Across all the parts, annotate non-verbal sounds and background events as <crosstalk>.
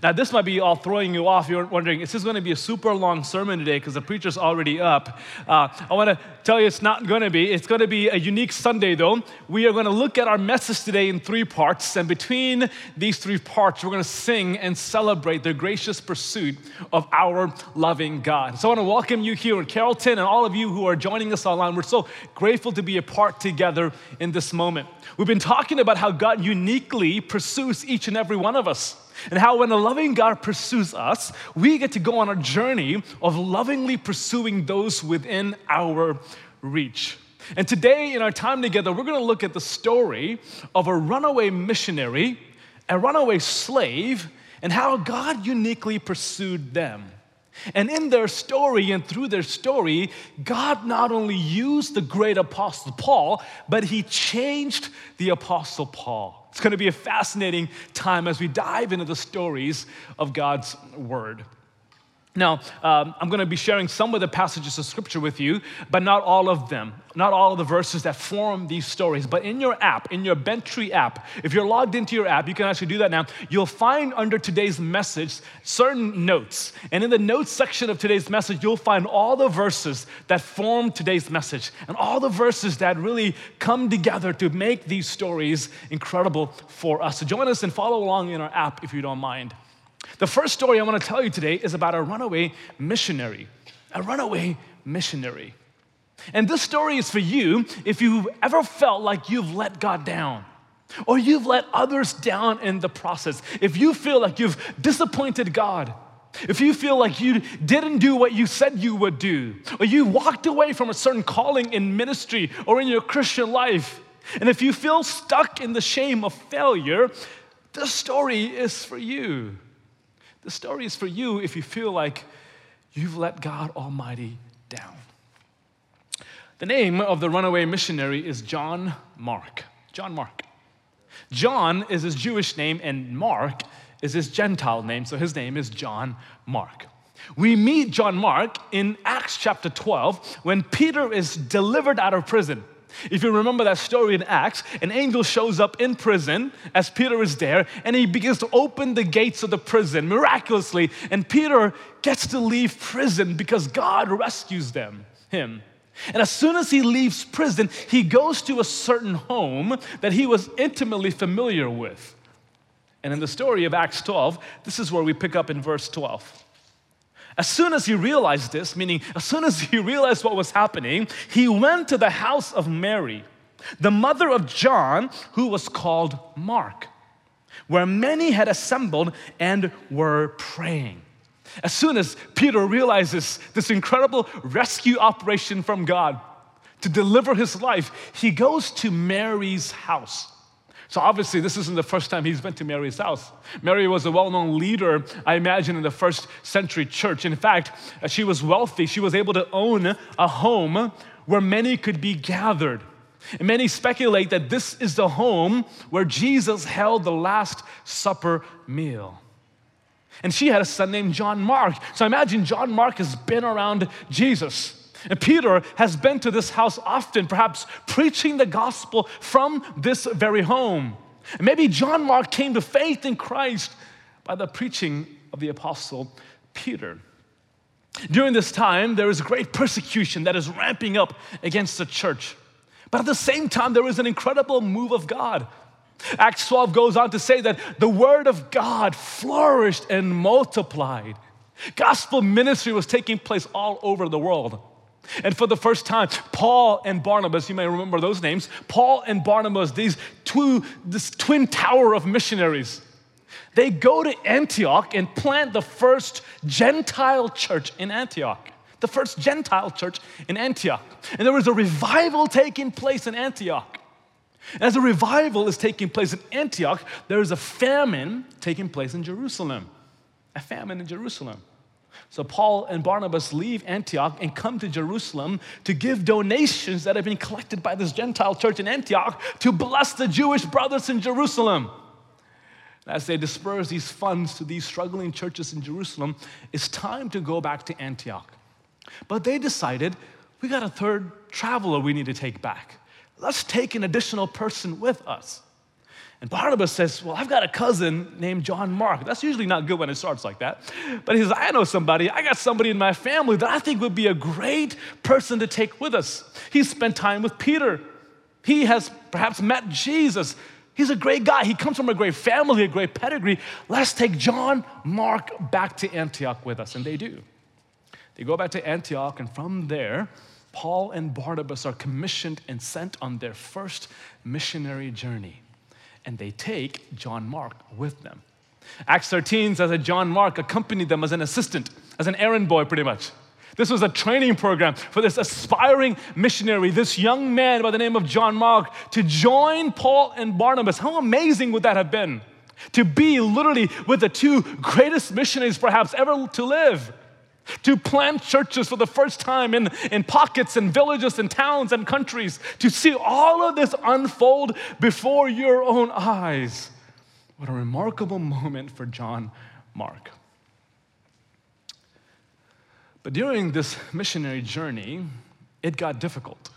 Now, this might be all throwing you off. You're wondering, is this going to be a super long sermon today because the preacher's already up? Uh, I want to tell you it's not going to be. It's going to be a unique Sunday, though. We are going to look at our message today in three parts. And between these three parts, we're going to sing and celebrate the gracious pursuit of our loving God. So I want to welcome you here in Carrollton and all of you who are joining us online. We're so grateful to be a part together in this moment. We've been talking about how God uniquely pursues each and every one of us. And how, when a loving God pursues us, we get to go on a journey of lovingly pursuing those within our reach. And today, in our time together, we're going to look at the story of a runaway missionary, a runaway slave, and how God uniquely pursued them. And in their story and through their story, God not only used the great apostle Paul, but he changed the apostle Paul. It's going to be a fascinating time as we dive into the stories of God's word. Now, um, I'm going to be sharing some of the passages of scripture with you, but not all of them, not all of the verses that form these stories. But in your app, in your Bent Tree app, if you're logged into your app, you can actually do that now. You'll find under today's message certain notes. And in the notes section of today's message, you'll find all the verses that form today's message and all the verses that really come together to make these stories incredible for us. So join us and follow along in our app if you don't mind. The first story I want to tell you today is about a runaway missionary. A runaway missionary. And this story is for you if you've ever felt like you've let God down or you've let others down in the process. If you feel like you've disappointed God, if you feel like you didn't do what you said you would do, or you walked away from a certain calling in ministry or in your Christian life, and if you feel stuck in the shame of failure, this story is for you. The story is for you if you feel like you've let God Almighty down. The name of the runaway missionary is John Mark. John Mark. John is his Jewish name, and Mark is his Gentile name, so his name is John Mark. We meet John Mark in Acts chapter 12 when Peter is delivered out of prison. If you remember that story in Acts, an angel shows up in prison as Peter is there, and he begins to open the gates of the prison miraculously, and Peter gets to leave prison because God rescues them, him. And as soon as he leaves prison, he goes to a certain home that he was intimately familiar with. And in the story of Acts 12, this is where we pick up in verse 12. As soon as he realized this, meaning as soon as he realized what was happening, he went to the house of Mary, the mother of John, who was called Mark, where many had assembled and were praying. As soon as Peter realizes this incredible rescue operation from God to deliver his life, he goes to Mary's house. So obviously, this isn't the first time he's been to Mary's house. Mary was a well known leader, I imagine, in the first century church. In fact, she was wealthy. She was able to own a home where many could be gathered. And many speculate that this is the home where Jesus held the Last Supper meal. And she had a son named John Mark. So imagine John Mark has been around Jesus. And Peter has been to this house often, perhaps preaching the gospel from this very home. And maybe John Mark came to faith in Christ by the preaching of the apostle Peter. During this time, there is great persecution that is ramping up against the church. But at the same time, there is an incredible move of God. Acts 12 goes on to say that the word of God flourished and multiplied. Gospel ministry was taking place all over the world. And for the first time, Paul and Barnabas, you may remember those names, Paul and Barnabas, these two, this twin tower of missionaries, they go to Antioch and plant the first Gentile church in Antioch. The first Gentile church in Antioch. And there was a revival taking place in Antioch. As a revival is taking place in Antioch, there is a famine taking place in Jerusalem. A famine in Jerusalem. So Paul and Barnabas leave Antioch and come to Jerusalem to give donations that have been collected by this Gentile church in Antioch to bless the Jewish brothers in Jerusalem. As they disperse these funds to these struggling churches in Jerusalem, it's time to go back to Antioch. But they decided we got a third traveler we need to take back. Let's take an additional person with us. And Barnabas says, Well, I've got a cousin named John Mark. That's usually not good when it starts like that. But he says, I know somebody, I got somebody in my family that I think would be a great person to take with us. He spent time with Peter. He has perhaps met Jesus. He's a great guy. He comes from a great family, a great pedigree. Let's take John Mark back to Antioch with us. And they do. They go back to Antioch, and from there, Paul and Barnabas are commissioned and sent on their first missionary journey and they take John Mark with them. Acts 13 says that John Mark accompanied them as an assistant, as an errand boy, pretty much. This was a training program for this aspiring missionary, this young man by the name of John Mark, to join Paul and Barnabas. How amazing would that have been? To be literally with the two greatest missionaries perhaps ever to live to plant churches for the first time in, in pockets and villages and towns and countries, to see all of this unfold before your own eyes. What a remarkable moment for John Mark. But during this missionary journey, it got difficult.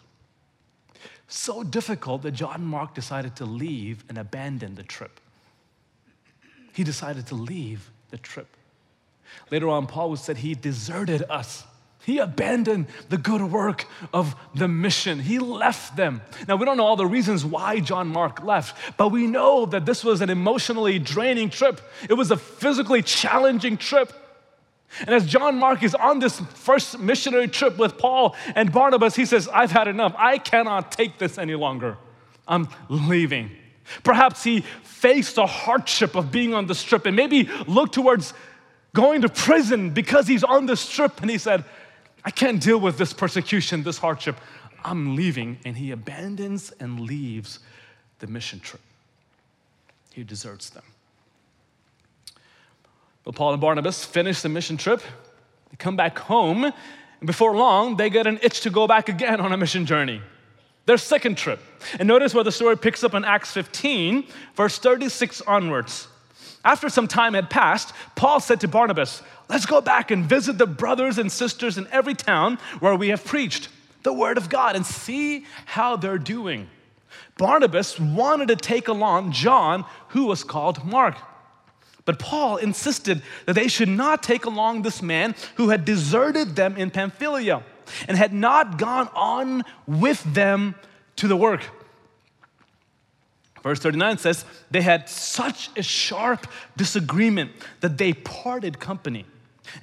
So difficult that John Mark decided to leave and abandon the trip. He decided to leave the trip. Later on, Paul said he deserted us. He abandoned the good work of the mission. He left them. Now, we don't know all the reasons why John Mark left, but we know that this was an emotionally draining trip. It was a physically challenging trip. And as John Mark is on this first missionary trip with Paul and Barnabas, he says, I've had enough. I cannot take this any longer. I'm leaving. Perhaps he faced the hardship of being on this trip and maybe looked towards going to prison because he's on this trip. And he said, I can't deal with this persecution, this hardship. I'm leaving. And he abandons and leaves the mission trip. He deserts them. But Paul and Barnabas finish the mission trip. They come back home. And before long, they get an itch to go back again on a mission journey. Their second trip. And notice where the story picks up in Acts 15, verse 36 onwards. After some time had passed, Paul said to Barnabas, Let's go back and visit the brothers and sisters in every town where we have preached the word of God and see how they're doing. Barnabas wanted to take along John, who was called Mark. But Paul insisted that they should not take along this man who had deserted them in Pamphylia and had not gone on with them to the work. Verse 39 says, They had such a sharp disagreement that they parted company.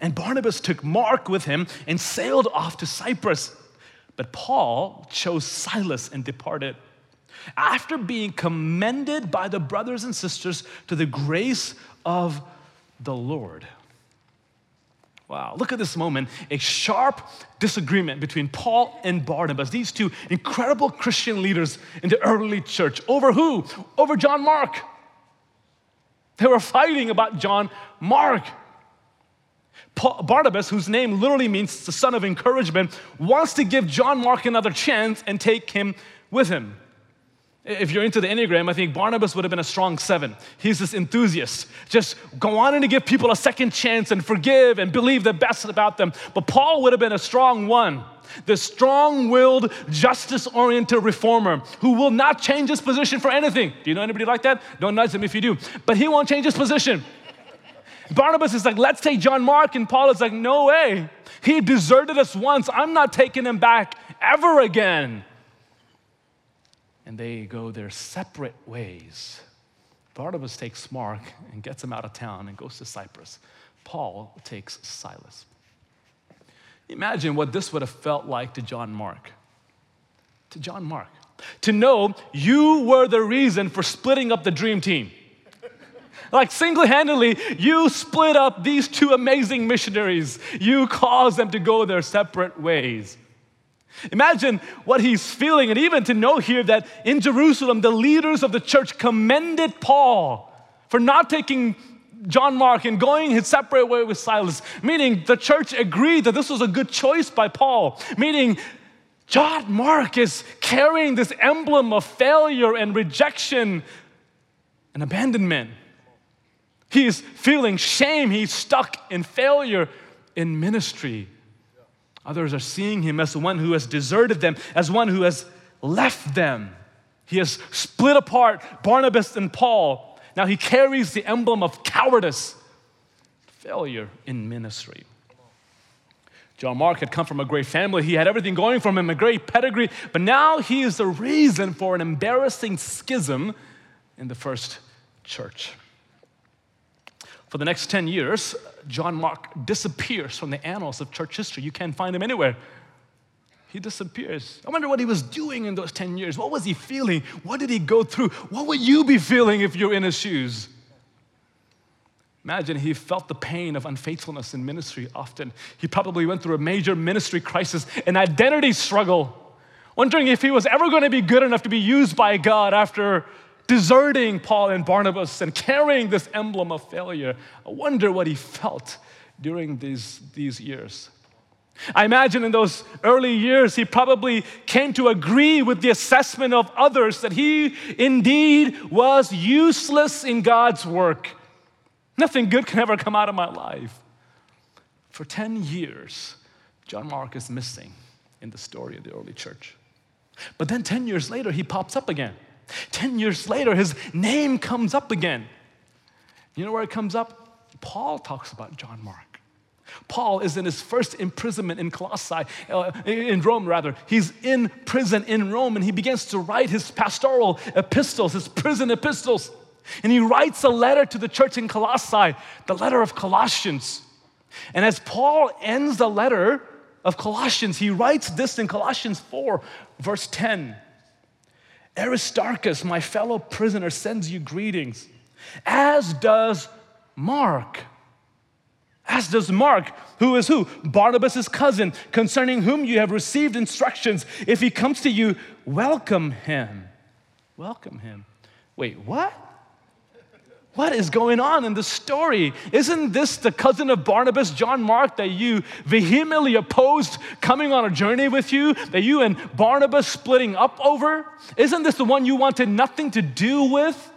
And Barnabas took Mark with him and sailed off to Cyprus. But Paul chose Silas and departed. After being commended by the brothers and sisters to the grace of the Lord. Wow, look at this moment a sharp disagreement between Paul and Barnabas, these two incredible Christian leaders in the early church. Over who? Over John Mark. They were fighting about John Mark. Paul, Barnabas, whose name literally means the son of encouragement, wants to give John Mark another chance and take him with him. If you're into the Enneagram, I think Barnabas would have been a strong seven. He's this enthusiast, just go on and give people a second chance and forgive and believe the best about them. But Paul would have been a strong one, the strong willed, justice oriented reformer who will not change his position for anything. Do you know anybody like that? Don't nudge him if you do. But he won't change his position. Barnabas is like, let's take John Mark. And Paul is like, no way. He deserted us once. I'm not taking him back ever again and they go their separate ways. Barnabas takes Mark and gets him out of town and goes to Cyprus. Paul takes Silas. Imagine what this would have felt like to John Mark. To John Mark. To know you were the reason for splitting up the dream team. Like single handedly, you split up these two amazing missionaries. You caused them to go their separate ways. Imagine what he's feeling, and even to know here that in Jerusalem, the leaders of the church commended Paul for not taking John Mark and going his separate way with Silas, meaning the church agreed that this was a good choice by Paul, meaning John Mark is carrying this emblem of failure and rejection and abandonment. He is feeling shame, he's stuck in failure in ministry. Others are seeing him as the one who has deserted them, as one who has left them. He has split apart Barnabas and Paul. Now he carries the emblem of cowardice, failure in ministry. John Mark had come from a great family. He had everything going for him, a great pedigree, but now he is the reason for an embarrassing schism in the first church. For the next 10 years, John Mark disappears from the annals of church history. You can't find him anywhere. He disappears. I wonder what he was doing in those 10 years. What was he feeling? What did he go through? What would you be feeling if you're in his shoes? Imagine he felt the pain of unfaithfulness in ministry often. He probably went through a major ministry crisis, an identity struggle, wondering if he was ever going to be good enough to be used by God after deserting Paul and Barnabas and carrying this emblem of failure. I wonder what he felt during these, these years. I imagine in those early years, he probably came to agree with the assessment of others that he indeed was useless in God's work. Nothing good can ever come out of my life. For 10 years, John Mark is missing in the story of the early church. But then 10 years later, he pops up again. 10 years later, his name comes up again. You know where it comes up? Paul talks about John Mark. Paul is in his first imprisonment in Colossae, uh, in Rome rather. He's in prison in Rome and he begins to write his pastoral epistles, his prison epistles. And he writes a letter to the church in Colossae, the letter of Colossians. And as Paul ends the letter of Colossians, he writes this in Colossians 4, verse 10. Aristarchus, my fellow prisoner, sends you greetings, as does Mark. As does Mark, who is who? Barnabas' cousin, concerning whom you have received instructions. If he comes to you, welcome him. Welcome him. Wait, what? What is going on in the story? Isn't this the cousin of Barnabas, John Mark, that you vehemently opposed coming on a journey with you, that you and Barnabas splitting up over? Isn't this the one you wanted nothing to do with?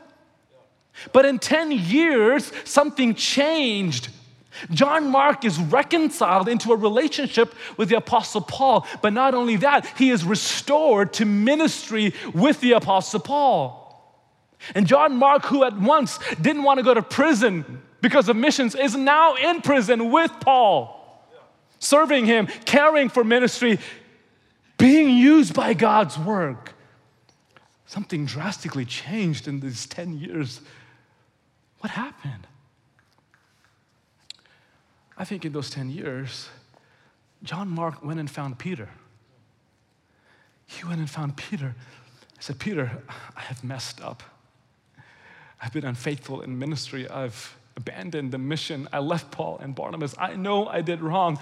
But in 10 years, something changed. John Mark is reconciled into a relationship with the Apostle Paul, but not only that, he is restored to ministry with the Apostle Paul. And John Mark, who at once didn't want to go to prison because of missions, is now in prison with Paul, serving him, caring for ministry, being used by God's work. Something drastically changed in these 10 years. What happened? I think in those 10 years, John Mark went and found Peter. He went and found Peter. I said, Peter, I have messed up. I've been unfaithful in ministry. I've abandoned the mission. I left Paul and Barnabas. I know I did wrong,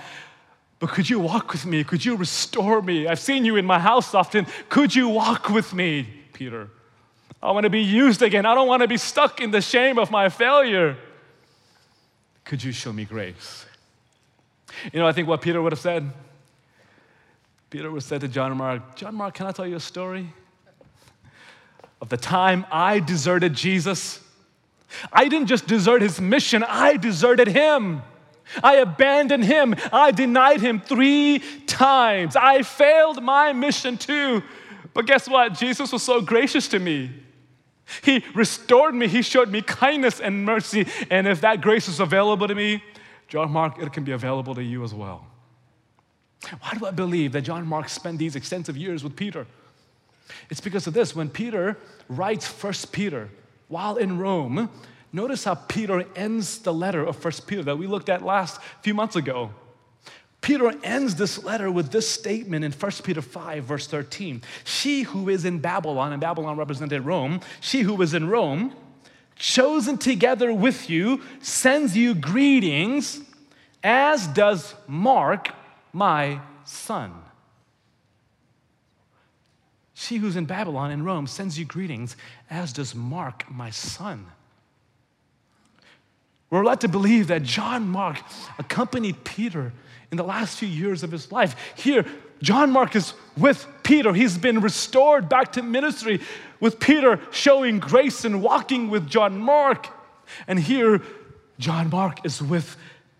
but could you walk with me? Could you restore me? I've seen you in my house often. Could you walk with me, Peter? I want to be used again. I don't want to be stuck in the shame of my failure. Could you show me grace? You know, I think what Peter would have said. Peter would have said to John Mark, John Mark, can I tell you a story? Of the time I deserted Jesus. I didn't just desert his mission, I deserted him. I abandoned him. I denied him three times. I failed my mission too. But guess what? Jesus was so gracious to me. He restored me. He showed me kindness and mercy. And if that grace is available to me, John Mark, it can be available to you as well. Why do I believe that John Mark spent these extensive years with Peter? It's because of this. When Peter writes First Peter while in Rome, notice how Peter ends the letter of First Peter that we looked at last few months ago. Peter ends this letter with this statement in 1 Peter 5, verse 13. She who is in Babylon, and Babylon represented Rome, she who is in Rome, chosen together with you, sends you greetings, as does Mark, my son. She who's in Babylon in Rome sends you greetings, as does Mark, my son. We're led to believe that John Mark accompanied Peter in the last few years of his life. Here, John Mark is with Peter. He's been restored back to ministry with Peter showing grace and walking with John Mark. And here, John Mark is with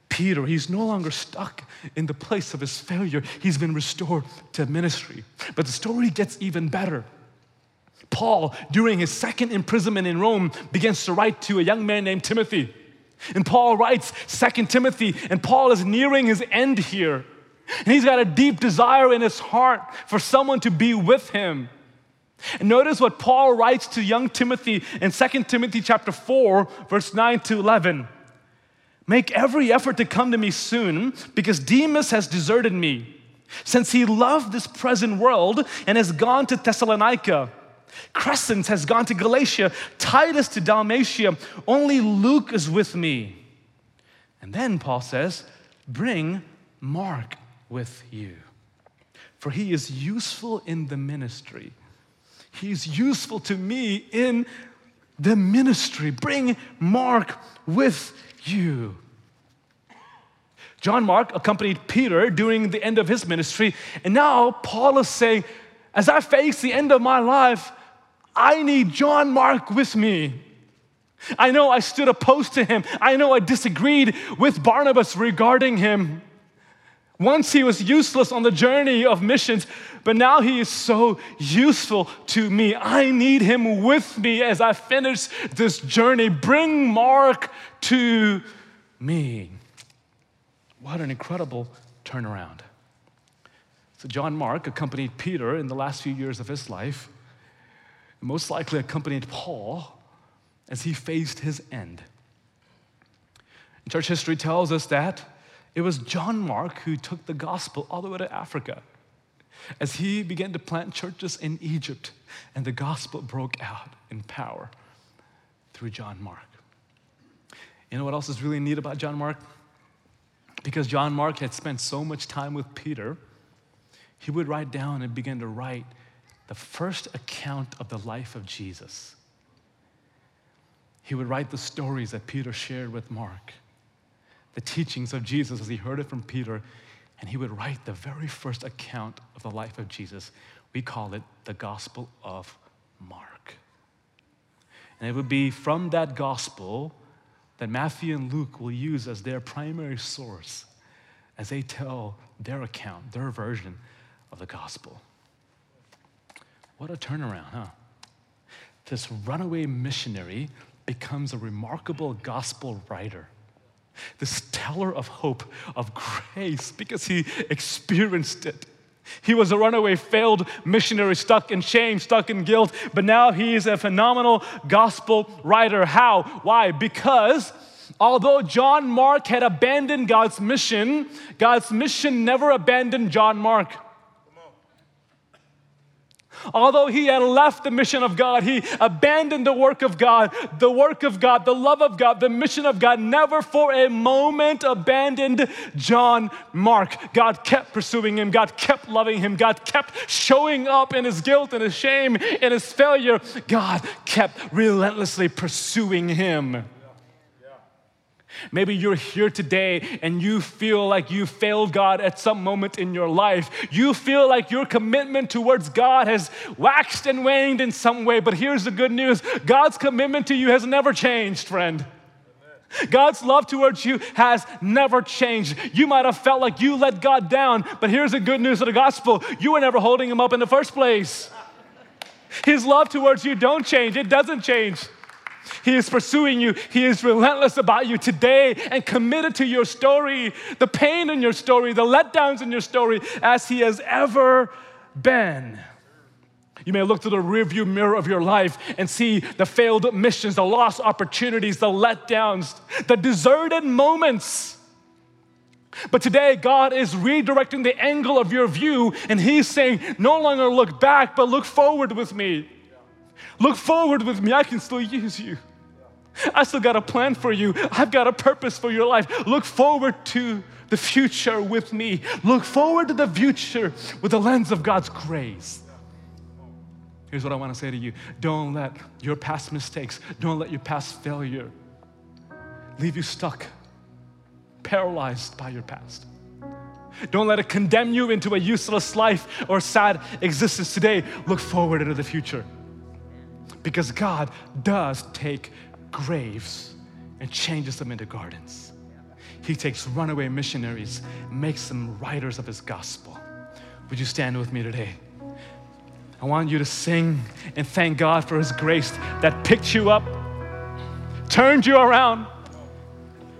Peter. He's no longer stuck in the place of his failure. He's been restored to ministry. But the story gets even better Paul, during his second imprisonment in Rome, begins to write to a young man named Timothy. And Paul writes Second Timothy, and Paul is nearing his end here. And he's got a deep desire in his heart for someone to be with him. And notice what Paul writes to young Timothy in 2 Timothy chapter 4, verse 9 to 11. Make every effort to come to me soon, because Demas has deserted me, since he loved this present world and has gone to Thessalonica. Crescens has gone to Galatia, Titus to Dalmatia. Only Luke is with me. And then Paul says, Bring Mark with you, for he is useful in the ministry. He's useful to me in the ministry. Bring Mark with you. John Mark accompanied Peter during the end of his ministry, and now Paul is saying, as I face the end of my life, I need John Mark with me. I know I stood opposed to him. I know I disagreed with Barnabas regarding him. Once he was useless on the journey of missions, but now he is so useful to me. I need him with me as I finish this journey. Bring Mark to me. What an incredible turnaround. So, John Mark accompanied Peter in the last few years of his life most likely accompanied Paul as he faced his end. Church history tells us that it was John Mark who took the gospel all the way to Africa as he began to plant churches in Egypt, and the gospel broke out in power through John Mark. You know what else is really neat about John Mark? Because John Mark had spent so much time with Peter, he would write down and begin to write the first account of the life of Jesus. He would write the stories that Peter shared with Mark, the teachings of Jesus as he heard it from Peter, and he would write the very first account of the life of Jesus. We call it the Gospel of Mark. And it would be from that gospel that Matthew and Luke will use as their primary source as they tell their account, their version of the gospel. What a turnaround, huh? This runaway missionary becomes a remarkable gospel writer. This teller of hope, of grace, because he experienced it. He was a runaway, failed missionary, stuck in shame, stuck in guilt, but now he is a phenomenal gospel writer. How? Why? Because although John Mark had abandoned God's mission, God's mission never abandoned John Mark. Although he had left the mission of God, he abandoned the work of God, the work of God, the love of God, the mission of God, never for a moment abandoned John Mark. God kept pursuing him, God kept loving him, God kept showing up in his guilt and his shame and his failure. God kept relentlessly pursuing him. Maybe you're here today and you feel like you failed God at some moment in your life. You feel like your commitment towards God has waxed and waned in some way. But here's the good news God's commitment to you has never changed, friend. God's love towards you has never changed. You might have felt like you let God down, but here's the good news of the gospel you were never holding him up in the first place. His love towards you don't change, it doesn't change. He is pursuing you. He is relentless about you today and committed to your story, the pain in your story, the letdowns in your story, as He has ever been. You may look to the rearview mirror of your life and see the failed missions, the lost opportunities, the letdowns, the deserted moments. But today, God is redirecting the angle of your view, and He's saying, No longer look back, but look forward with me. Look forward with me. I can still use you. I still got a plan for you. I've got a purpose for your life. Look forward to the future with me. Look forward to the future with the lens of God's grace. Here's what I want to say to you don't let your past mistakes, don't let your past failure leave you stuck, paralyzed by your past. Don't let it condemn you into a useless life or sad existence today. Look forward into the future because God does take graves and changes them into gardens. He takes runaway missionaries, makes them writers of his gospel. Would you stand with me today? I want you to sing and thank God for His grace that picked you up, turned you around,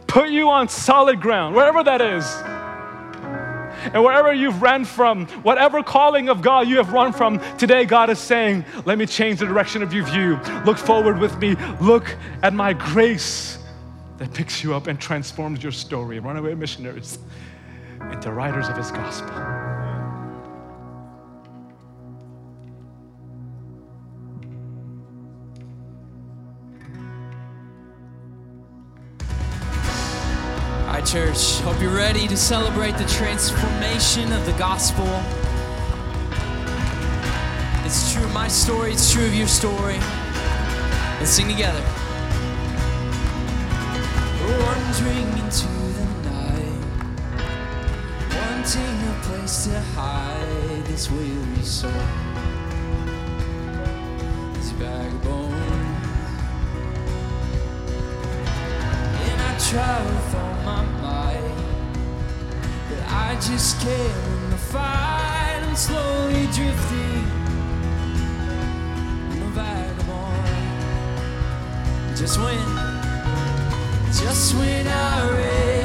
put you on solid ground, wherever that is. And wherever you've ran from, whatever calling of God you have run from, today God is saying, Let me change the direction of your view. Look forward with me. Look at my grace that picks you up and transforms your story. Runaway missionaries into writers of His gospel. Church. Hope you're ready to celebrate the transformation of the gospel. It's true of my story, it's true of your story. Let's sing together. Wandering into the night, wanting a place to hide this weary soul, this vagabond. Try with all my might, but I just can't win the fight. I'm slowly drifting. I'm a vagabond. Just when, just when I ran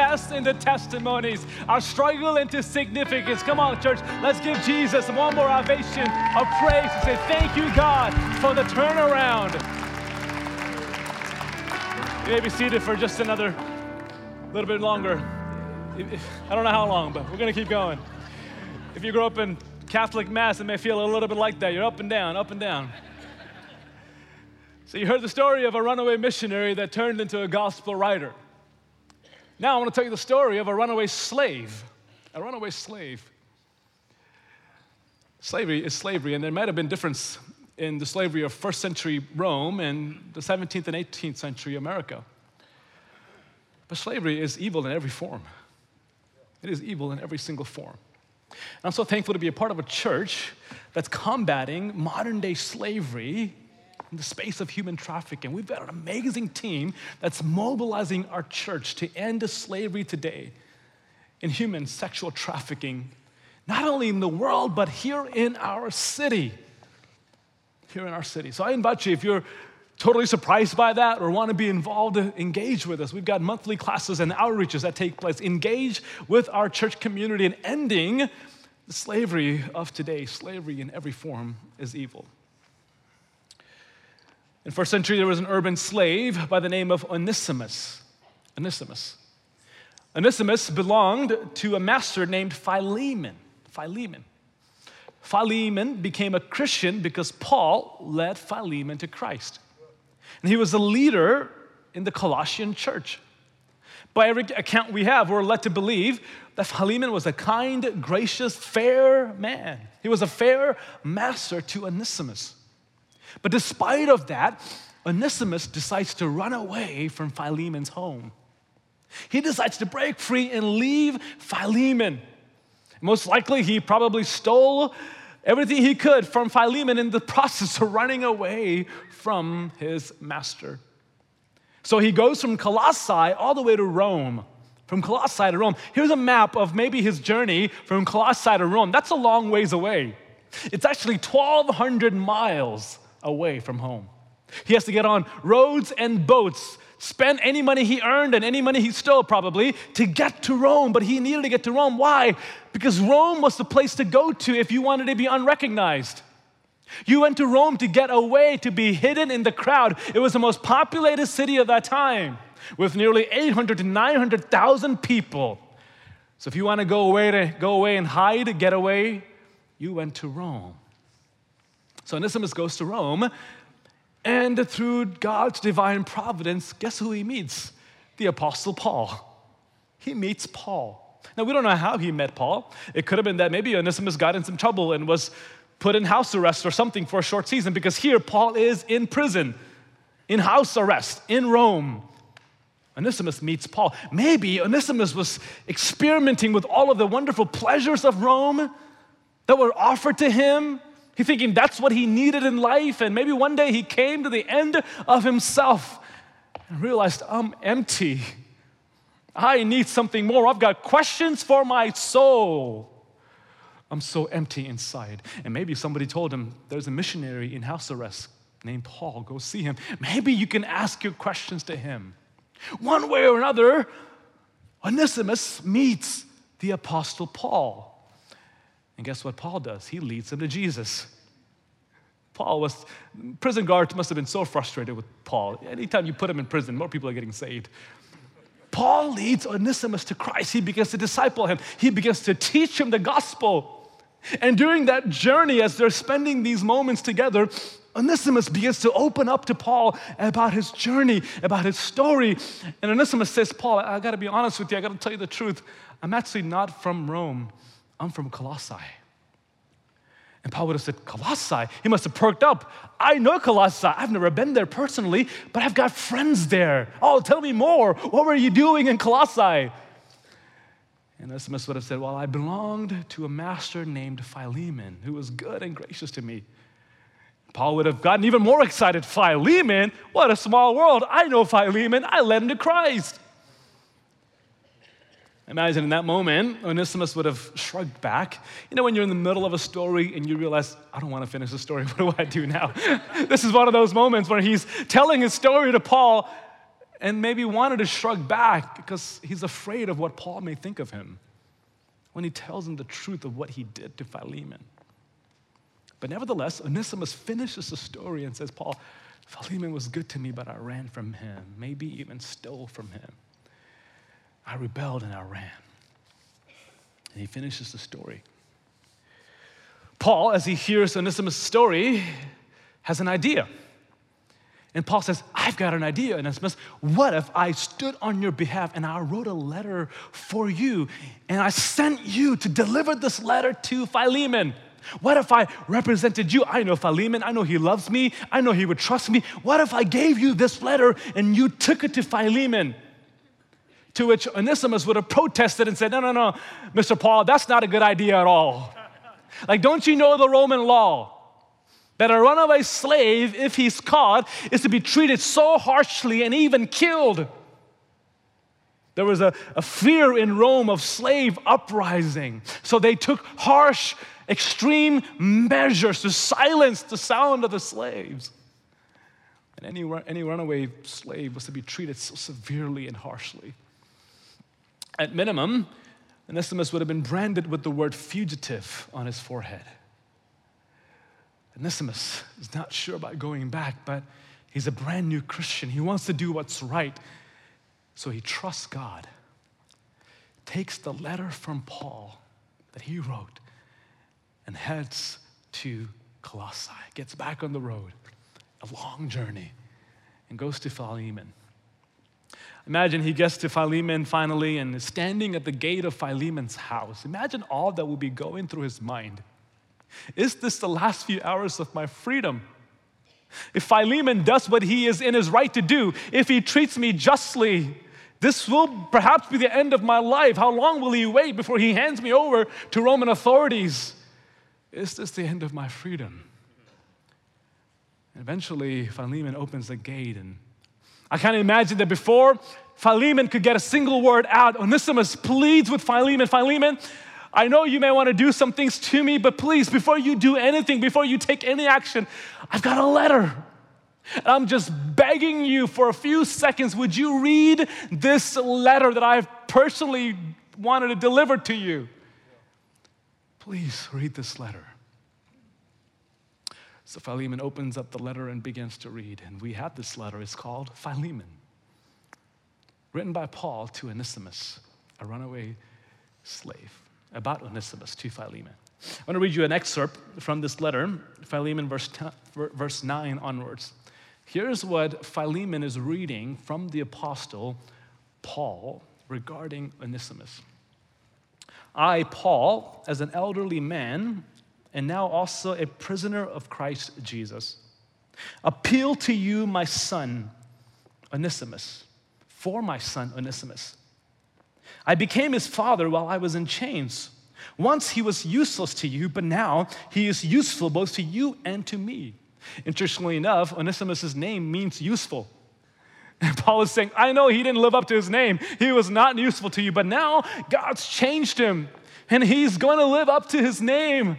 tests into testimonies, our struggle into significance. Come on, church, let's give Jesus one more ovation of praise and say, Thank you, God, for the turnaround. You may be seated for just another little bit longer. I don't know how long, but we're going to keep going. If you grew up in Catholic Mass, it may feel a little bit like that. You're up and down, up and down. So, you heard the story of a runaway missionary that turned into a gospel writer. Now, I want to tell you the story of a runaway slave. A runaway slave. Slavery is slavery, and there might have been difference in the slavery of first century Rome and the 17th and 18th century America. But slavery is evil in every form. It is evil in every single form. And I'm so thankful to be a part of a church that's combating modern day slavery in the space of human trafficking. We've got an amazing team that's mobilizing our church to end slavery today in human sexual trafficking, not only in the world, but here in our city. Here in our city. So I invite you, if you're totally surprised by that or want to be involved, engage with us. We've got monthly classes and outreaches that take place. Engage with our church community in ending the slavery of today. Slavery in every form is evil. In first century, there was an urban slave by the name of Onesimus. Onesimus. Onesimus belonged to a master named Philemon. Philemon. Philemon became a Christian because Paul led Philemon to Christ. And he was a leader in the Colossian church. By every account we have, we're led to believe that Philemon was a kind, gracious, fair man. He was a fair master to Onesimus. But despite of that, Onesimus decides to run away from Philemon's home. He decides to break free and leave Philemon. Most likely, he probably stole everything he could from Philemon in the <laughs> process of running away from his master. So he goes from Colossae all the way to Rome. From Colossae to Rome. Here's a map of maybe his journey from Colossae to Rome. That's a long ways away. It's actually 1,200 miles away from home. He has to get on roads and boats, spend any money he earned and any money he stole probably to get to Rome. But he needed to get to Rome. Why? Because Rome was the place to go to if you wanted to be unrecognized. You went to Rome to get away, to be hidden in the crowd. It was the most populated city of that time with nearly 800 to 900,000 people. So if you want to go away to go away and hide, get away, you went to Rome. So Onesimus goes to Rome, and through God's divine providence, guess who he meets? The Apostle Paul. He meets Paul. Now, we don't know how he met Paul. It could have been that maybe Onesimus got in some trouble and was put in house arrest or something for a short season because here Paul is in prison, in house arrest, in Rome. Onesimus meets Paul. Maybe Onesimus was experimenting with all of the wonderful pleasures of Rome that were offered to him. He thinking that's what he needed in life, and maybe one day he came to the end of himself and realized, I'm empty. I need something more. I've got questions for my soul. I'm so empty inside. And maybe somebody told him there's a missionary in house arrest named Paul. Go see him. Maybe you can ask your questions to him. One way or another, Onesimus meets the Apostle Paul. And guess what Paul does? He leads him to Jesus. Paul was, prison guards must have been so frustrated with Paul. Anytime you put him in prison, more people are getting saved. Paul leads Onesimus to Christ. He begins to disciple him, he begins to teach him the gospel. And during that journey, as they're spending these moments together, Onesimus begins to open up to Paul about his journey, about his story. And Onesimus says, Paul, I gotta be honest with you, I gotta tell you the truth. I'm actually not from Rome. I'm from Colossae. And Paul would have said, Colossae? He must have perked up. I know Colossae. I've never been there personally, but I've got friends there. Oh, tell me more. What were you doing in Colossae? And Onesimus would have said, Well, I belonged to a master named Philemon who was good and gracious to me. Paul would have gotten even more excited. Philemon? What a small world. I know Philemon. I led him to Christ. Imagine in that moment, Onesimus would have shrugged back. You know, when you're in the middle of a story and you realize, I don't want to finish the story. <laughs> What do I do now? <laughs> this is one of those moments where he's telling his story to Paul, and maybe wanted to shrug back because he's afraid of what Paul may think of him when he tells him the truth of what he did to Philemon. But nevertheless, Onesimus finishes the story and says, Paul, Philemon was good to me, but I ran from him, maybe even stole from him. I rebelled and I ran. And he finishes the story. Paul, as he hears Onesimus' story, has an idea. And Paul says, I've got an idea, Onesimus. What if I stood on your behalf and I wrote a letter for you and I sent you to deliver this letter to Philemon? What if I represented you? I know Philemon. I know he loves me. I know he would trust me. What if I gave you this letter and you took it to Philemon? To which Onesimus would have protested and said, No, no, no, Mr. Paul, that's not a good idea at all. Like, don't you know the Roman law? That a runaway slave, if he's caught, is to be treated so harshly and even killed. There was a, a fear in Rome of slave uprising. So they took harsh, extreme measures to silence the sound of the slaves. And any, any runaway slave was to be treated so severely and harshly. At minimum, Onesimus would have been branded with the word fugitive on his forehead. Onesimus is not sure about going back, but he's a brand new Christian. He wants to do what's right. So he trusts God, takes the letter from Paul that he wrote, and heads to Colossae, gets back on the road, a long journey, and goes to Philemon. Imagine he gets to Philemon finally and is standing at the gate of Philemon's house. Imagine all that will be going through his mind. Is this the last few hours of my freedom? If Philemon does what he is in his right to do, if he treats me justly, this will perhaps be the end of my life. How long will he wait before he hands me over to Roman authorities? Is this the end of my freedom? And eventually, Philemon opens the gate and I can't imagine that before Philemon could get a single word out, Onesimus pleads with Philemon Philemon, I know you may want to do some things to me, but please, before you do anything, before you take any action, I've got a letter. And I'm just begging you for a few seconds, would you read this letter that I've personally wanted to deliver to you? Please read this letter. So Philemon opens up the letter and begins to read. And we have this letter. It's called Philemon, written by Paul to Onesimus, a runaway slave, about Onesimus to Philemon. I want to read you an excerpt from this letter, Philemon, verse, 10, verse 9 onwards. Here's what Philemon is reading from the apostle Paul regarding Onesimus. I, Paul, as an elderly man, and now also a prisoner of Christ Jesus. Appeal to you, my son, Onesimus, for my son, Onesimus. I became his father while I was in chains. Once he was useless to you, but now he is useful both to you and to me. Interestingly enough, Onesimus' name means useful. And <laughs> Paul is saying, I know he didn't live up to his name. He was not useful to you, but now God's changed him and he's going to live up to his name.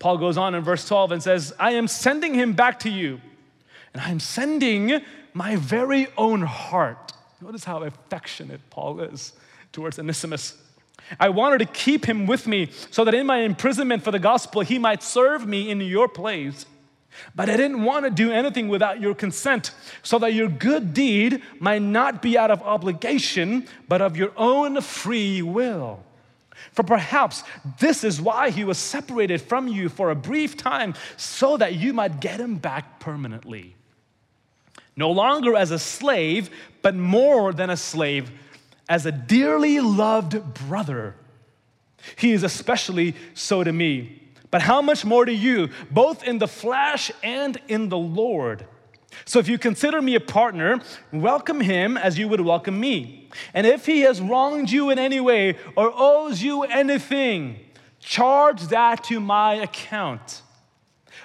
Paul goes on in verse 12 and says, I am sending him back to you, and I am sending my very own heart. Notice how affectionate Paul is towards Onesimus. I wanted to keep him with me so that in my imprisonment for the gospel, he might serve me in your place. But I didn't want to do anything without your consent, so that your good deed might not be out of obligation, but of your own free will. For perhaps this is why he was separated from you for a brief time, so that you might get him back permanently. No longer as a slave, but more than a slave, as a dearly loved brother. He is especially so to me. But how much more to you, both in the flesh and in the Lord? So if you consider me a partner, welcome him as you would welcome me. And if he has wronged you in any way or owes you anything, charge that to my account.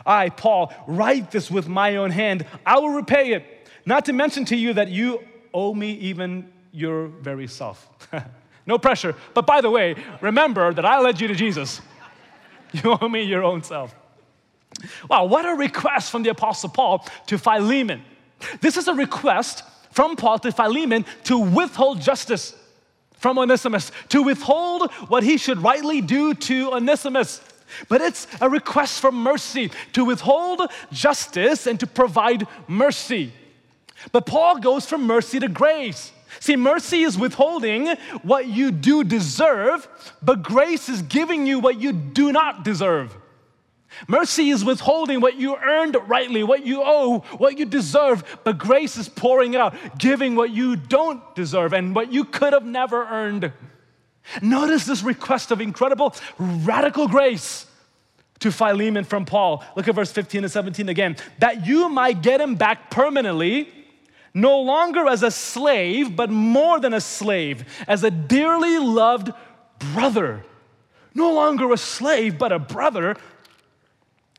I, Paul, write this with my own hand. I will repay it. Not to mention to you that you owe me even your very self. <laughs> no pressure. But by the way, remember that I led you to Jesus. <laughs> You owe me your own self. Wow, what a request from the Apostle Paul to Philemon. This is a request from Paul to Philemon to withhold justice from Onesimus, to withhold what he should rightly do to Onesimus. But it's a request for mercy, to withhold justice and to provide mercy. But Paul goes from mercy to grace. See, mercy is withholding what you do deserve, but grace is giving you what you do not deserve. Mercy is withholding what you earned rightly, what you owe, what you deserve, but grace is pouring out, giving what you don't deserve and what you could have never earned. Notice this request of incredible, radical grace to Philemon from Paul. Look at verse 15 and 17 again. That you might get him back permanently, no longer as a slave, but more than a slave, as a dearly loved brother. No longer a slave, but a brother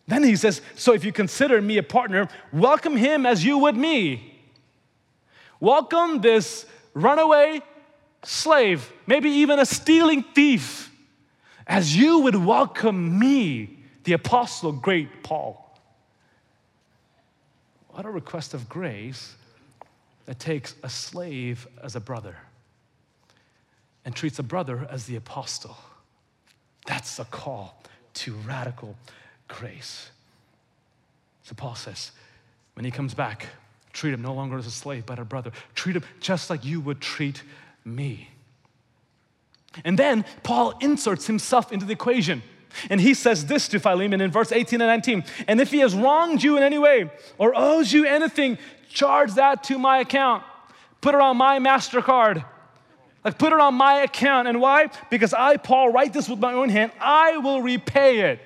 then he says, So if you consider me a partner, welcome him as you would me. Welcome this runaway slave, maybe even a stealing thief, as you would welcome me, the apostle, great Paul. What a request of grace that takes a slave as a brother and treats a brother as the apostle. That's a call to radical grace. So Paul says, when he comes back, treat him no longer as a slave, but a brother. Treat him just like you would treat me. And then Paul inserts himself into the equation. And he says this to Philemon in verse 18 and 19 And if he has wronged you in any way or owes you anything, charge that to my account. Put it on my MasterCard. Like, put it on my account. And why? Because I, Paul, write this with my own hand. I will repay it.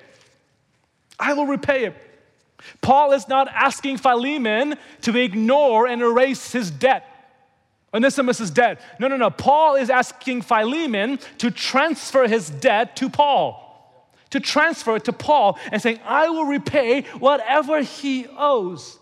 I will repay it. Paul is not asking Philemon to ignore and erase his debt. Onesimus' debt. No, no, no. Paul is asking Philemon to transfer his debt to Paul. To transfer it to Paul and saying, I will repay whatever he owes.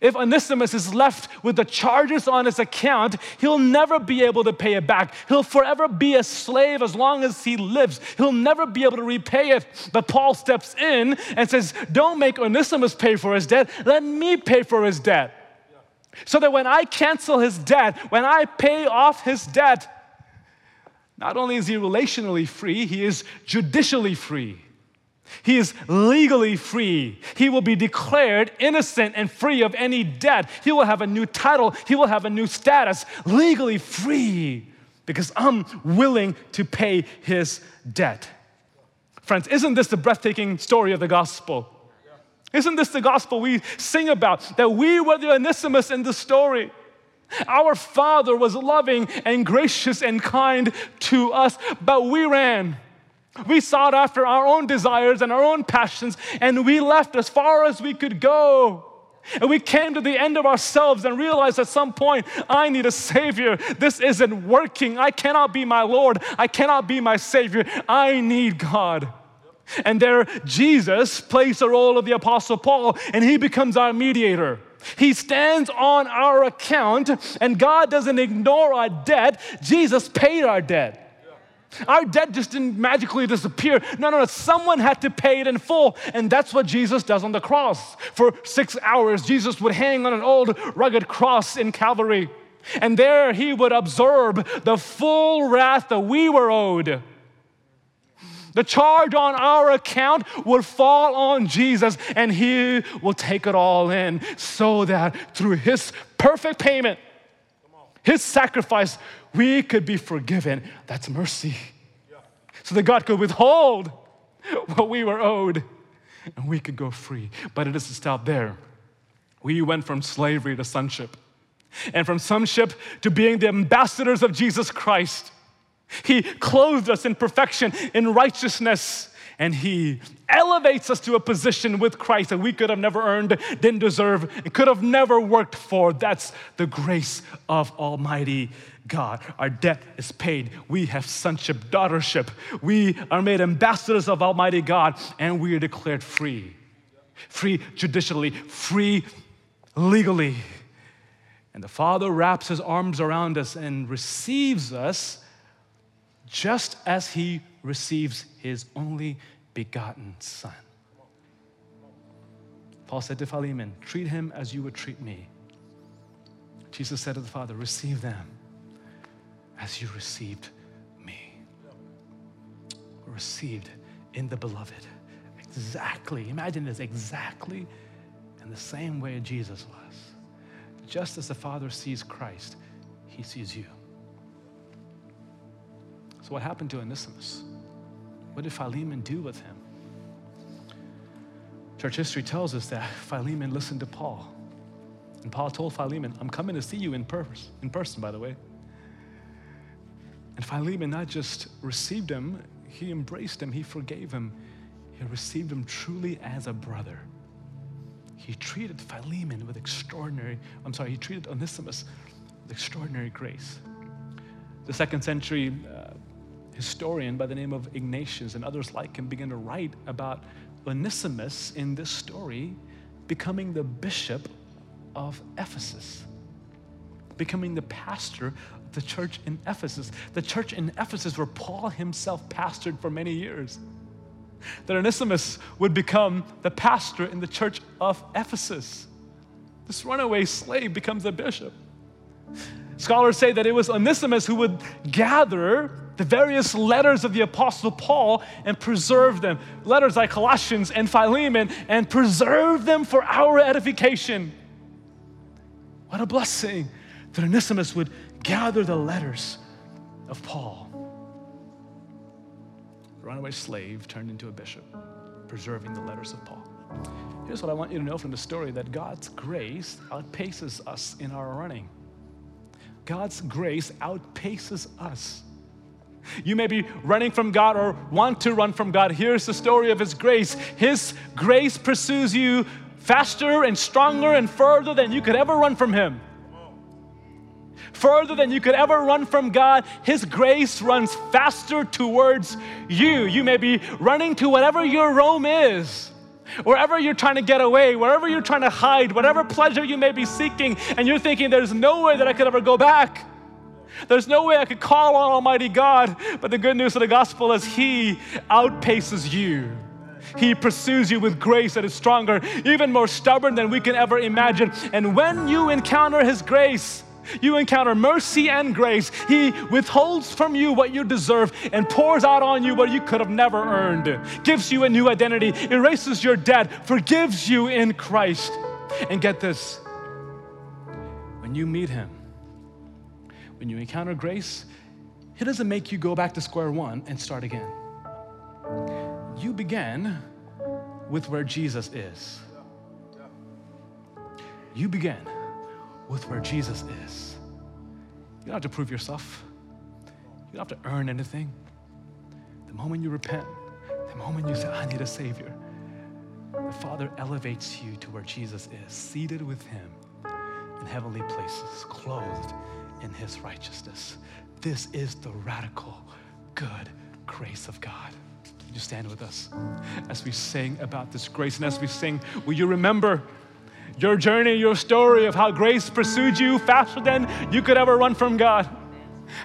If Onesimus is left with the charges on his account, he'll never be able to pay it back. He'll forever be a slave as long as he lives. He'll never be able to repay it. But Paul steps in and says, Don't make Onesimus pay for his debt, let me pay for his debt. So that when I cancel his debt, when I pay off his debt, not only is he relationally free, he is judicially free. He is legally free. He will be declared innocent and free of any debt. He will have a new title. He will have a new status, legally free, because I'm willing to pay his debt. Friends, isn't this the breathtaking story of the gospel? Isn't this the gospel we sing about? That we were the Onesimus in the story. Our Father was loving and gracious and kind to us, but we ran. We sought after our own desires and our own passions, and we left as far as we could go. And we came to the end of ourselves and realized at some point, I need a Savior. This isn't working. I cannot be my Lord. I cannot be my Savior. I need God. And there, Jesus plays the role of the Apostle Paul, and he becomes our mediator. He stands on our account, and God doesn't ignore our debt. Jesus paid our debt. Our debt just didn't magically disappear. No, no, no. Someone had to pay it in full. And that's what Jesus does on the cross. For six hours, Jesus would hang on an old rugged cross in Calvary. And there he would absorb the full wrath that we were owed. The charge on our account would fall on Jesus, and he will take it all in so that through his perfect payment, his sacrifice, we could be forgiven. That's mercy. So that God could withhold what we were owed and we could go free. But it doesn't stop there. We went from slavery to sonship, and from sonship to being the ambassadors of Jesus Christ. He clothed us in perfection, in righteousness, and He elevates us to a position with Christ that we could have never earned, didn't deserve, and could have never worked for. That's the grace of Almighty God. Our debt is paid. We have sonship, daughtership. We are made ambassadors of Almighty God, and we are declared free. Free judicially, free legally. And the Father wraps his arms around us and receives us just as he receives his only begotten Son. Paul said to Philemon, Treat him as you would treat me. Jesus said to the Father, Receive them as you received me. Received in the beloved. Exactly. Imagine this exactly in the same way Jesus was. Just as the Father sees Christ, he sees you. So, what happened to Onesimus? What did Philemon do with him? Church history tells us that Philemon listened to Paul. And Paul told Philemon, I'm coming to see you in, in person, by the way. And Philemon not just received him, he embraced him, he forgave him, he received him truly as a brother. He treated Philemon with extraordinary, I'm sorry, he treated Onesimus with extraordinary grace. The second century uh, historian by the name of Ignatius and others like him began to write about Onesimus in this story becoming the bishop of Ephesus, becoming the pastor the church in Ephesus, the church in Ephesus where Paul himself pastored for many years. That Onesimus would become the pastor in the church of Ephesus. This runaway slave becomes a bishop. Scholars say that it was Onesimus who would gather the various letters of the Apostle Paul and preserve them, letters like Colossians and Philemon, and preserve them for our edification. What a blessing that Onesimus would gather the letters of Paul. The runaway slave turned into a bishop, preserving the letters of Paul. Here's what I want you to know from the story that God's grace outpaces us in our running. God's grace outpaces us. You may be running from God or want to run from God. Here's the story of His grace. His grace pursues you faster and stronger and further than you could ever run from Him. Further than you could ever run from God, His grace runs faster towards you. You may be running to whatever your Rome is. Wherever you're trying to get away, wherever you're trying to hide, whatever pleasure you may be seeking, and you're thinking, there's no way that I could ever go back. There's no way I could call on Almighty God. But the good news of the gospel is He outpaces you. He pursues you with grace that is stronger, even more stubborn than we can ever imagine. And when you encounter His grace, you encounter mercy and grace. He withholds from you what you deserve and pours out on you what you could have never earned. Gives you a new identity, erases your debt, forgives you in Christ. And get this when you meet Him, when you encounter grace, He doesn't make you go back to square one and start again. You begin with where Jesus is. You begin with where Jesus is. You don't have to prove yourself, you don't have to earn anything. The moment you repent, the moment you say, I need a Savior, the Father elevates you to where Jesus is, seated with Him in heavenly places, clothed in His righteousness. This is the radical, good grace of God. You stand with us as we sing about this grace? And as we sing, will you remember? Your journey, your story of how grace pursued you faster than you could ever run from God.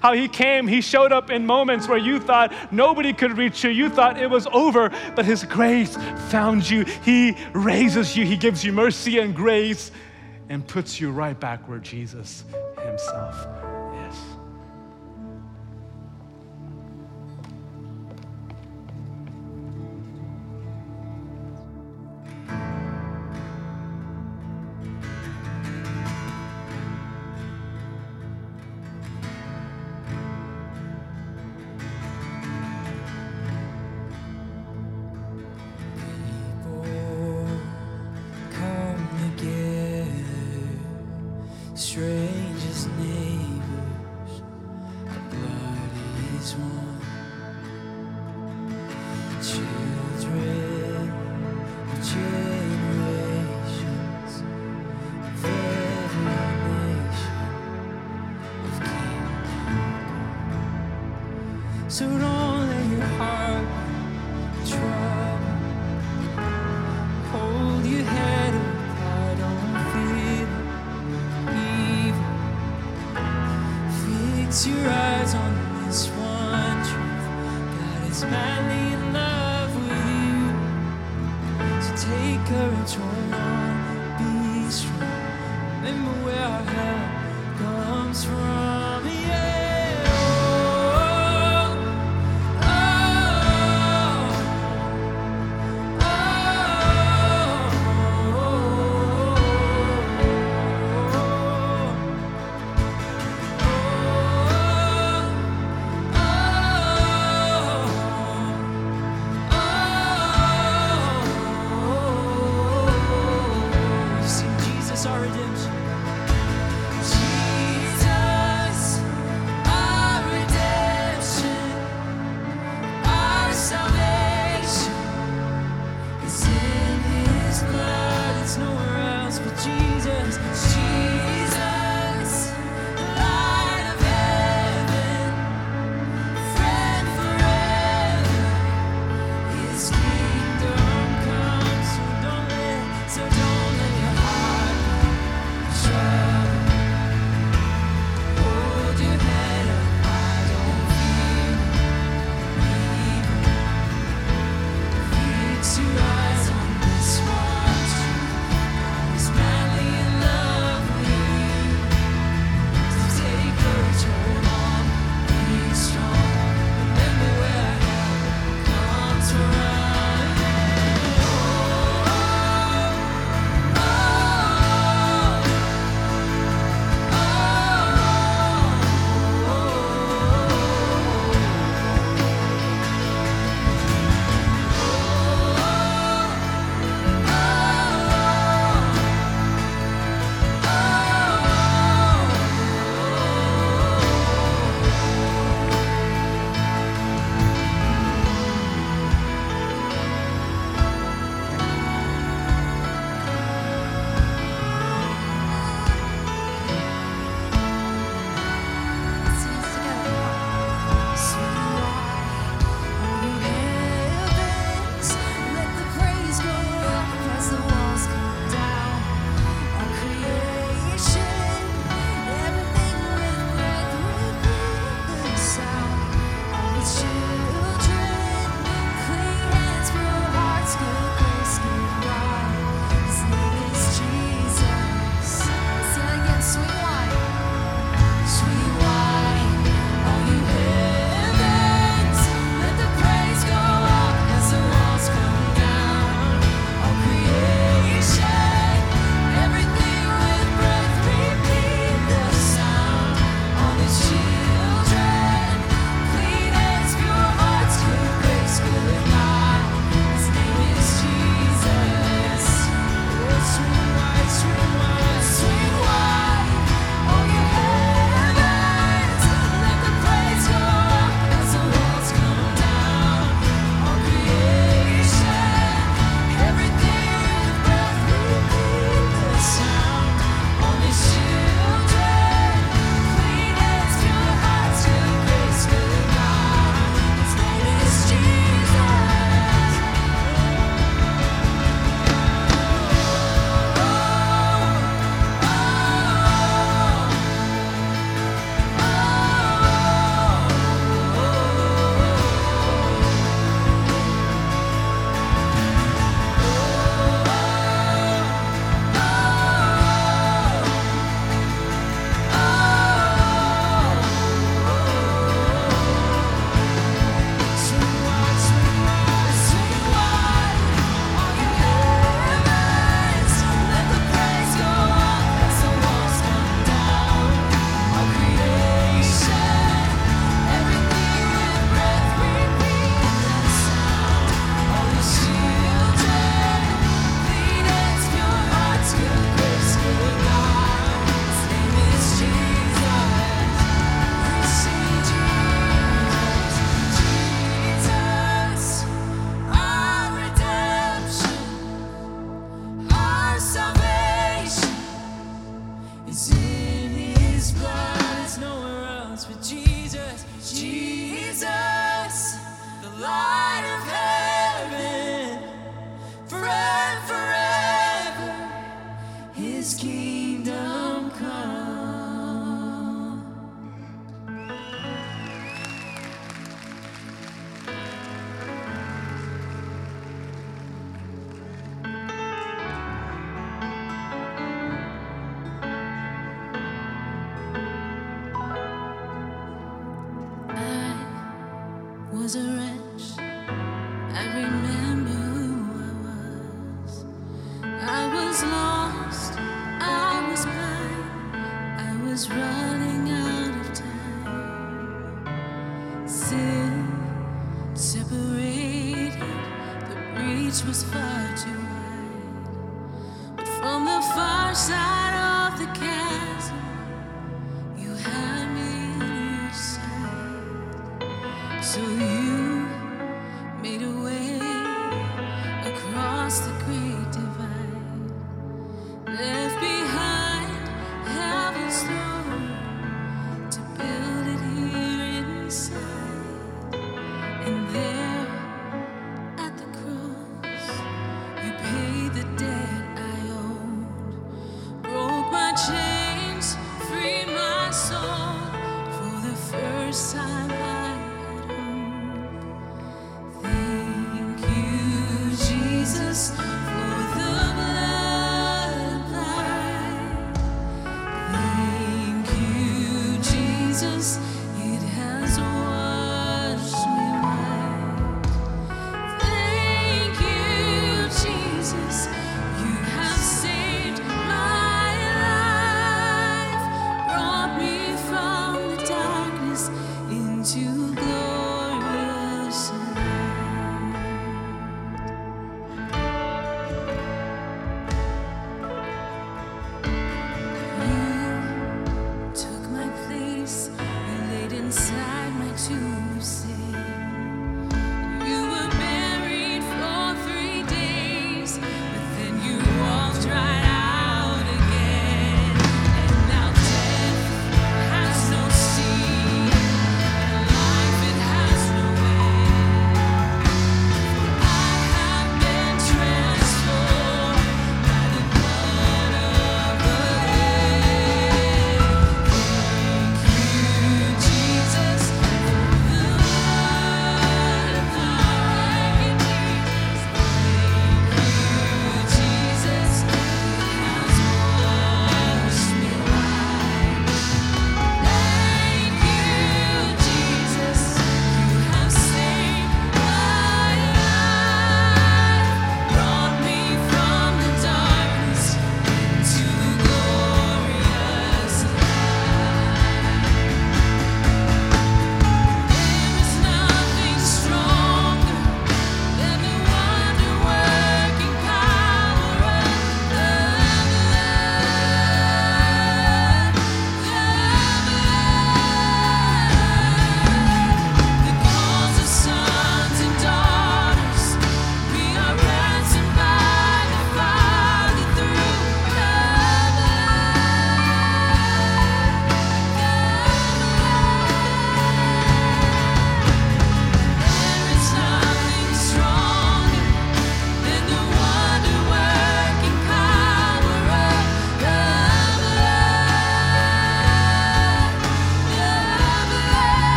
How He came, He showed up in moments where you thought nobody could reach you. You thought it was over, but His grace found you. He raises you, He gives you mercy and grace and puts you right back where Jesus Himself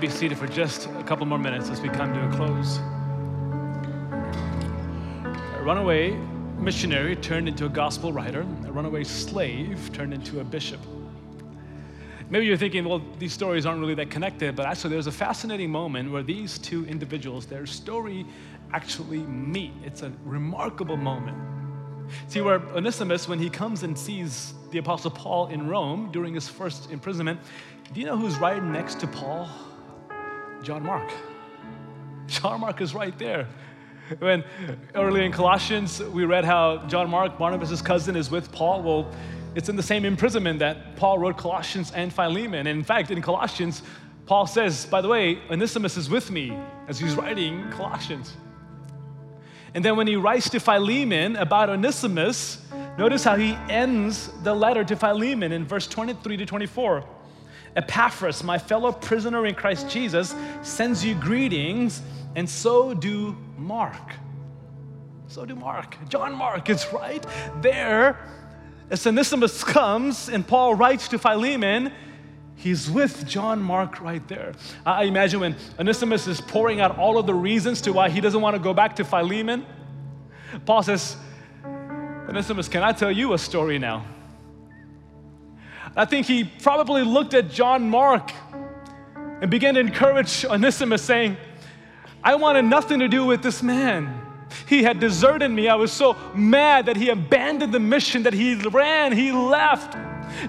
Maybe seated for just a couple more minutes as we come to a close. A runaway missionary turned into a gospel writer, a runaway slave turned into a bishop. Maybe you're thinking, well, these stories aren't really that connected, but actually, there's a fascinating moment where these two individuals, their story actually meet. It's a remarkable moment. See, where Onesimus, when he comes and sees the Apostle Paul in Rome during his first imprisonment, do you know who's right next to Paul? John Mark. John Mark is right there. When early in Colossians, we read how John Mark, Barnabas' cousin, is with Paul. Well, it's in the same imprisonment that Paul wrote Colossians and Philemon. And in fact, in Colossians, Paul says, by the way, Onesimus is with me as he's writing Colossians. And then when he writes to Philemon about Onesimus, notice how he ends the letter to Philemon in verse 23 to 24. Epaphras, my fellow prisoner in Christ Jesus, sends you greetings, and so do Mark. So do Mark. John Mark is right there as Onesimus comes and Paul writes to Philemon, he's with John Mark right there. I imagine when Onesimus is pouring out all of the reasons to why he doesn't want to go back to Philemon, Paul says, Onesimus, can I tell you a story now? I think he probably looked at John Mark and began to encourage Onesimus, saying, I wanted nothing to do with this man. He had deserted me. I was so mad that he abandoned the mission, that he ran, he left.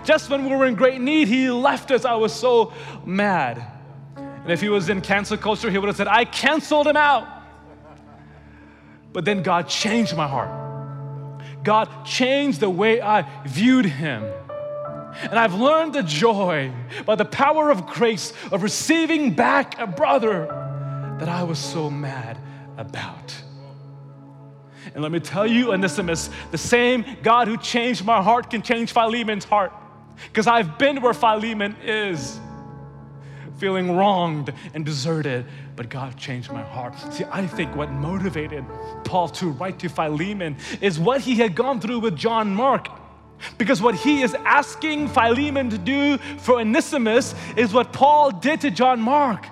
Just when we were in great need, he left us. I was so mad. And if he was in cancel culture, he would have said, I canceled him out. But then God changed my heart. God changed the way I viewed him. And I've learned the joy by the power of grace of receiving back a brother that I was so mad about. And let me tell you, Onesimus, the same God who changed my heart can change Philemon's heart. Because I've been where Philemon is, feeling wronged and deserted, but God changed my heart. See, I think what motivated Paul to write to Philemon is what he had gone through with John Mark. Because what he is asking Philemon to do for Onesimus is what Paul did to John Mark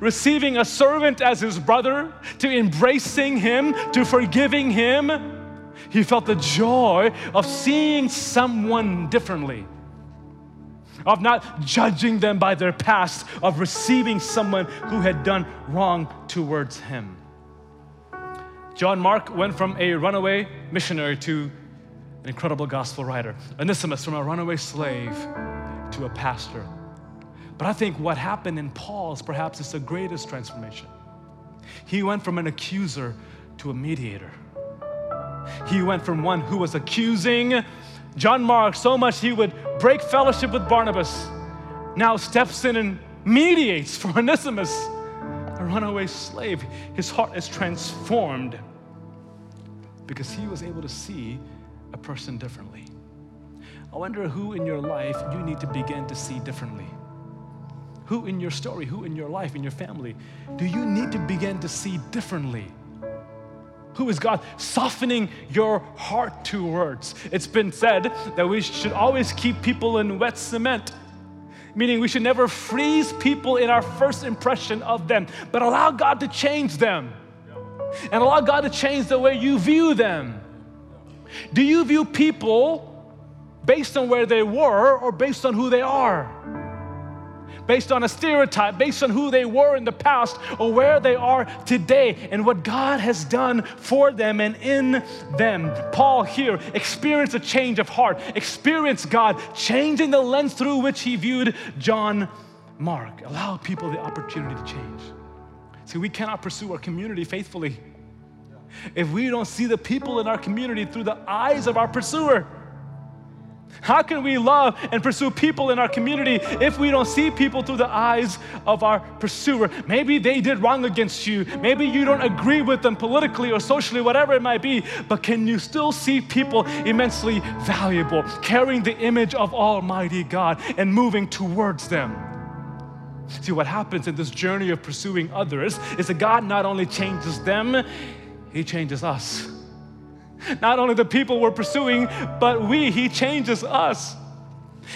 receiving a servant as his brother, to embracing him, to forgiving him. He felt the joy of seeing someone differently, of not judging them by their past, of receiving someone who had done wrong towards him. John Mark went from a runaway missionary to an incredible gospel writer. Onesimus from a runaway slave to a pastor. But I think what happened in Paul's perhaps is the greatest transformation. He went from an accuser to a mediator. He went from one who was accusing John Mark so much he would break fellowship with Barnabas, now steps in and mediates for <laughs> Onesimus, a runaway slave. His heart is transformed because he was able to see a person differently. I wonder who in your life you need to begin to see differently. Who in your story, who in your life, in your family, do you need to begin to see differently? Who is God softening your heart towards? It's been said that we should always keep people in wet cement, meaning we should never freeze people in our first impression of them, but allow God to change them and allow God to change the way you view them. Do you view people based on where they were or based on who they are? based on a stereotype, based on who they were in the past or where they are today and what God has done for them and in them. Paul here experienced a change of heart, experienced God changing the lens through which he viewed John Mark. Allow people the opportunity to change. See, we cannot pursue our community faithfully if we don't see the people in our community through the eyes of our pursuer. How can we love and pursue people in our community if we don't see people through the eyes of our pursuer? Maybe they did wrong against you. Maybe you don't agree with them politically or socially, whatever it might be, but can you still see people immensely valuable, carrying the image of Almighty God and moving towards them? See, what happens in this journey of pursuing others is that God not only changes them, He changes us. Not only the people we're pursuing, but we, He changes us.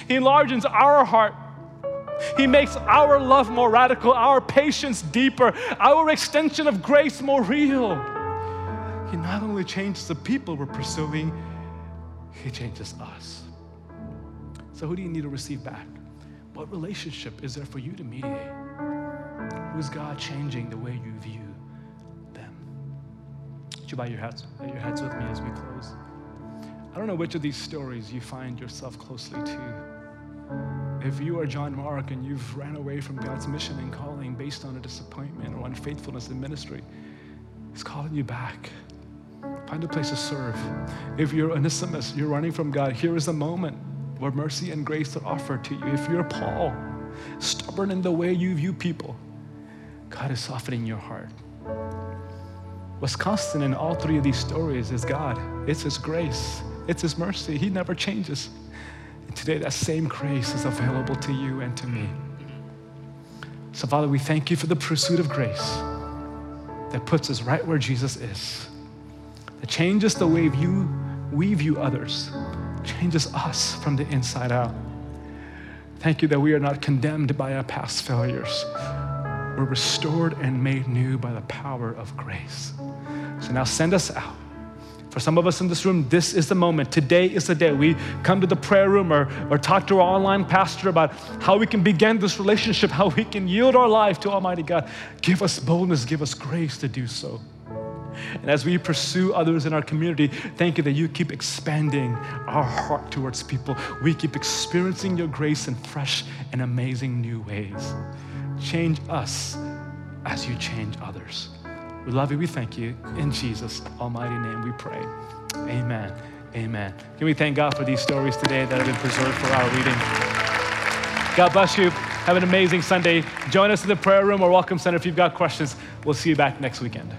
He enlarges our heart. He makes our love more radical, our patience deeper, our extension of grace more real. He not only changes the people we're pursuing, He changes us. So, who do you need to receive back? What relationship is there for you to mediate? Who is God changing the way you view? Would you bow your heads, bow your heads with me as we close? I don't know which of these stories you find yourself closely to. If you are John Mark and you've ran away from God's mission and calling based on a disappointment or unfaithfulness in ministry, He's calling you back. Find a place to serve. If you're Onesimus, you're running from God, here is a moment where mercy and grace are offered to you. If you're Paul, stubborn in the way you view people, God is softening your heart. What's constant in all three of these stories is God. It's His grace, it's His mercy. He never changes. And today, that same grace is available to you and to me. So, Father, we thank you for the pursuit of grace that puts us right where Jesus is, that changes the way you, we view others, changes us from the inside out. Thank you that we are not condemned by our past failures. We're restored and made new by the power of grace. So now send us out. For some of us in this room, this is the moment. Today is the day. We come to the prayer room or, or talk to our online pastor about how we can begin this relationship, how we can yield our life to Almighty God. Give us boldness, give us grace to do so. And as we pursue others in our community, thank you that you keep expanding our heart towards people. We keep experiencing your grace in fresh and amazing new ways. Change us as you change others. We love you. We thank you. In Jesus' almighty name we pray. Amen. Amen. Can we thank God for these stories today that have been preserved for our reading? God bless you. Have an amazing Sunday. Join us in the prayer room or Welcome Center if you've got questions. We'll see you back next weekend.